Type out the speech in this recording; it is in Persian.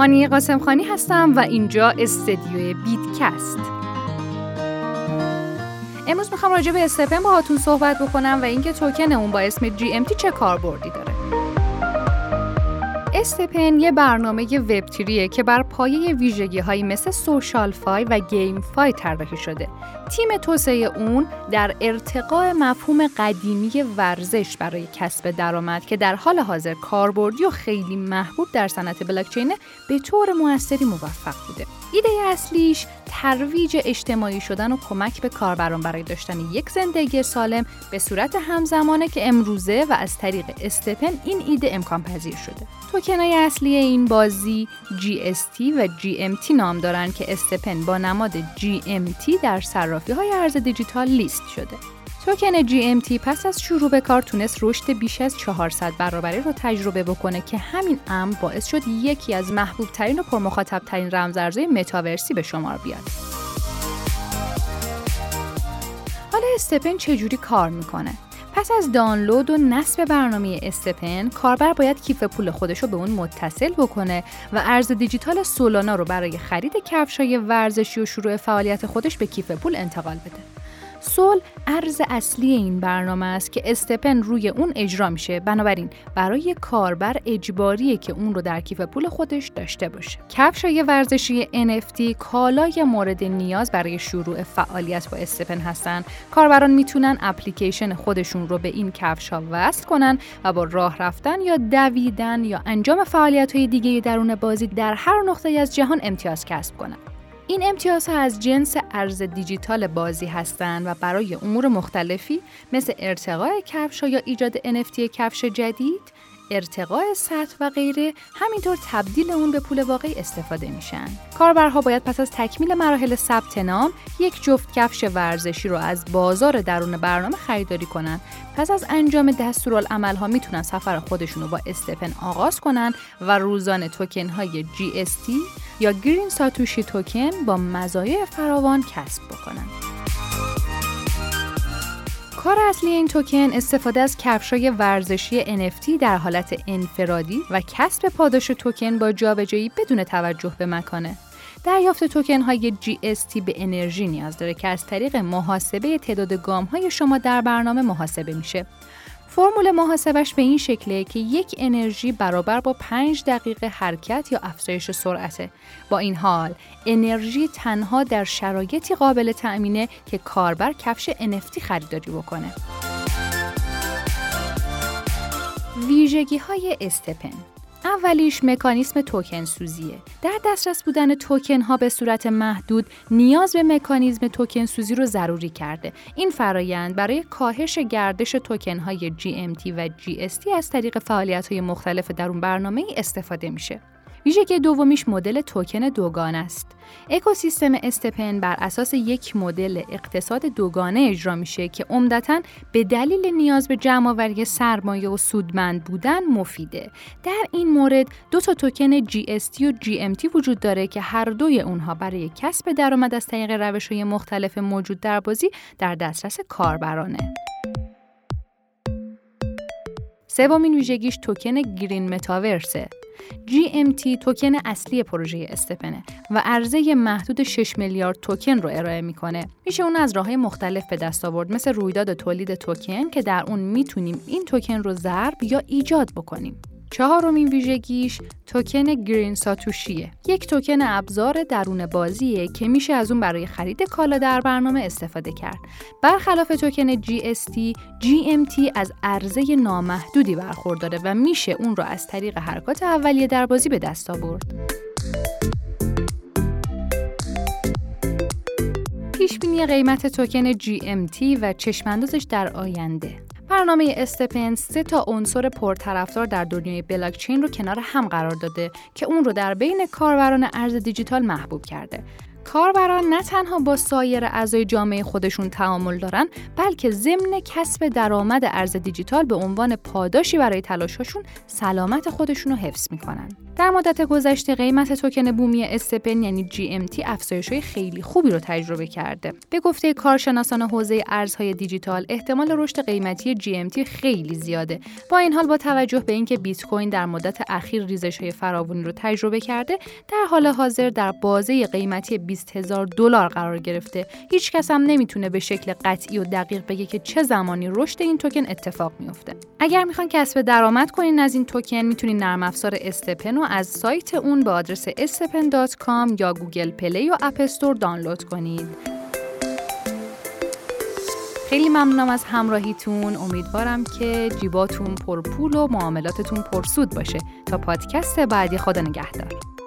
هانی قاسم خانی هستم و اینجا استدیو BitCast. امروز می‌خوام راجع به STEPN باهاتون صحبت بکنم و اینکه توکن اون با اسم GMT چه کاربردی داره. STEPN یه برنامه وب که بر پایه ویژگی هایی مثل SocialFi و GameFi طراحی شده. تیم توسعه اون در ارتقاء مفهوم قدیمی ورزش برای کسب درآمد که در حال حاضر کاربردی و خیلی محبوب در صنعت بلاکچین به طور موثری موفق بوده. ایده اصلیش ترویج اجتماعی شدن و کمک به کاربران برای داشتن یک زندگی سالم به صورت همزمانه که امروزه و از طریق استپن این ایده امکان پذیر شده. توکنای اصلی این بازی GST و GMT نام دارن که استپن با نماد GMT در صرافی های ارز دیجیتال لیست شده. توکن GMT پس از شروع به کار تونست رشد بیش از 400 برابری رو تجربه بکنه که همین امر باعث شد یکی از محبوب ترین و پرمخاطب ترین رمزارزهای متاورسی به شمار بیاد. حالا استپن چجوری کار می‌کنه؟ پس از دانلود و نصب برنامه استپن کاربر باید کیف پول خودش رو به اون متصل بکنه و ارز دیجیتال سولانا رو برای خرید کفشای ورزشی و شروع فعالیت خودش به کیف پول انتقال بده. سول ارز اصلی این برنامه است که استپن روی اون اجرا میشه. بنابراین برای کاربر اجباریه که اون رو در کیف پول خودش داشته باشه. کفشای ورزشی NFT کالای مورد نیاز برای شروع فعالیت با استپن هستن. کاربران می‌تونن اپلیکیشن خودشون رو به این کفشا وصل کنن و با راه رفتن یا دویدن یا انجام فعالیت های دیگه درون بازی در هر نقطه از جهان امتیاز کسب کنن. این امتیازها از جنس ارز دیجیتال بازی هستند و برای امور مختلفی مثل ارتقاء کفش یا ایجاد NFT کفش جدید، ارتقاء سطح و غیره همینطور تبدیل اون به پول واقعی استفاده میشن. کاربرها باید پس از تکمیل مراحل ثبت نام یک جفت کفش ورزشی رو از بازار درون برنامه خریداری کنن. پس از انجام دستورالعملها می‌تونن سفر خودشون رو با استپن آغاز کنن و روزانه توکن های GST یا گرین ساتوشی توکن با مزایای فراوان کسب بکنن. کار اصلی این توکن استفاده از کفشای ورزشی NFT در حالت انفرادی و کسب پاداش توکن با جابجایی بدون توجه به مکانه. دریافت توکن های GST به انرژی نیاز داره که از طریق محاسبه تعداد گام های شما در برنامه محاسبه میشه. فرمول محاسبش به این شکله که یک انرژی برابر با 5 دقیقه حرکت یا افزایش سرعته. با این حال انرژی تنها در شرایطی قابل تأمینه که کاربر کفش NFT خریداری بکنه. ویژگی های استپن اولیش مکانیسم توکن سوزیه. در دسترس بودن توکن ها به صورت محدود نیاز به مکانیزم توکن سوزی رو ضروری کرده. این فرایند برای کاهش گردش توکن های GMT و GST از طریق فعالیت های مختلف در اون برنامه استفاده میشه. ویژگی دومیش مدل توکن دوگانه است. اکوسیستم استپن بر اساس یک مدل اقتصاد دوگانه اجرا میشه که عمدتا به دلیل نیاز به جمعآوری سرمایه و سودمند بودن مفیده. در این مورد دو تا توکن GST و GMT وجود داره که هر دوی اونها برای کسب درآمد از طریق روش‌های مختلف موجود در بازی در دسترس کاربرانه. سومین ویژگیش توکن گرین متاورسه GMT توکن اصلی پروژه استپنه و عرضه محدود 6 میلیارد توکن رو ارائه می‌کنه. میشه اون از راههای مختلف به دست آورد مثل رویداد تولید توکن که در اون می‌تونیم این توکن رو ضرب یا ایجاد بکنیم. چهارمین ویژگیش توکن گرین ساتوشیه. یک توکن ابزار درون بازیه که میشه از اون برای خرید کالا در برنامه استفاده کرد. برخلاف توکن GST GMT از عرضه نامحدودی برخورداره و میشه اون رو از طریق حرکات اولیه در بازی به دست آورد. پیش بینی قیمت توکن GMT و چشماندازش در آینده برنامه استپن سه تا عنصر پرطرفدار در دنیای بلاکچین رو کنار هم قرار داده که اون رو در بین کاربران ارز دیجیتال محبوب کرده. کاربران نه تنها با سایر اعضای جامعه خودشون تعامل دارن بلکه ضمن کسب درآمد ارز دیجیتال به عنوان پاداشی برای تلاششون سلامت خودشون رو حفظ می‌کنن در مدت گذشته قیمت توکن بومی استپن یعنی GMT افزایش خیلی خوبی رو تجربه کرده. به گفته کارشناسان حوزه ارزهای دیجیتال احتمال رشد قیمتی GMT خیلی زیاده. با این حال با توجه به اینکه بیت کوین در مدت اخیر ریزش های فراوانی رو تجربه کرده، در حال حاضر در بازه قیمتی 20 هزار دلار قرار گرفته. هیچ کس هم نمی‌تونه به شکل قطعی و دقیق بگه که چه زمانی رشد این توکن اتفاق میفته. اگر می‌خوان کسب درآمد کنین از این توکن می‌تونین نرم افزار STEPN رو از سایت اون به آدرس stepn.com یا Google Play و App Store دانلود کنید. خیلی ممنونم از همراهیتون. امیدوارم که جیباتون پرپول و معاملاتتون پرسود باشه. تا پادکست بعدی خدا نگهدار.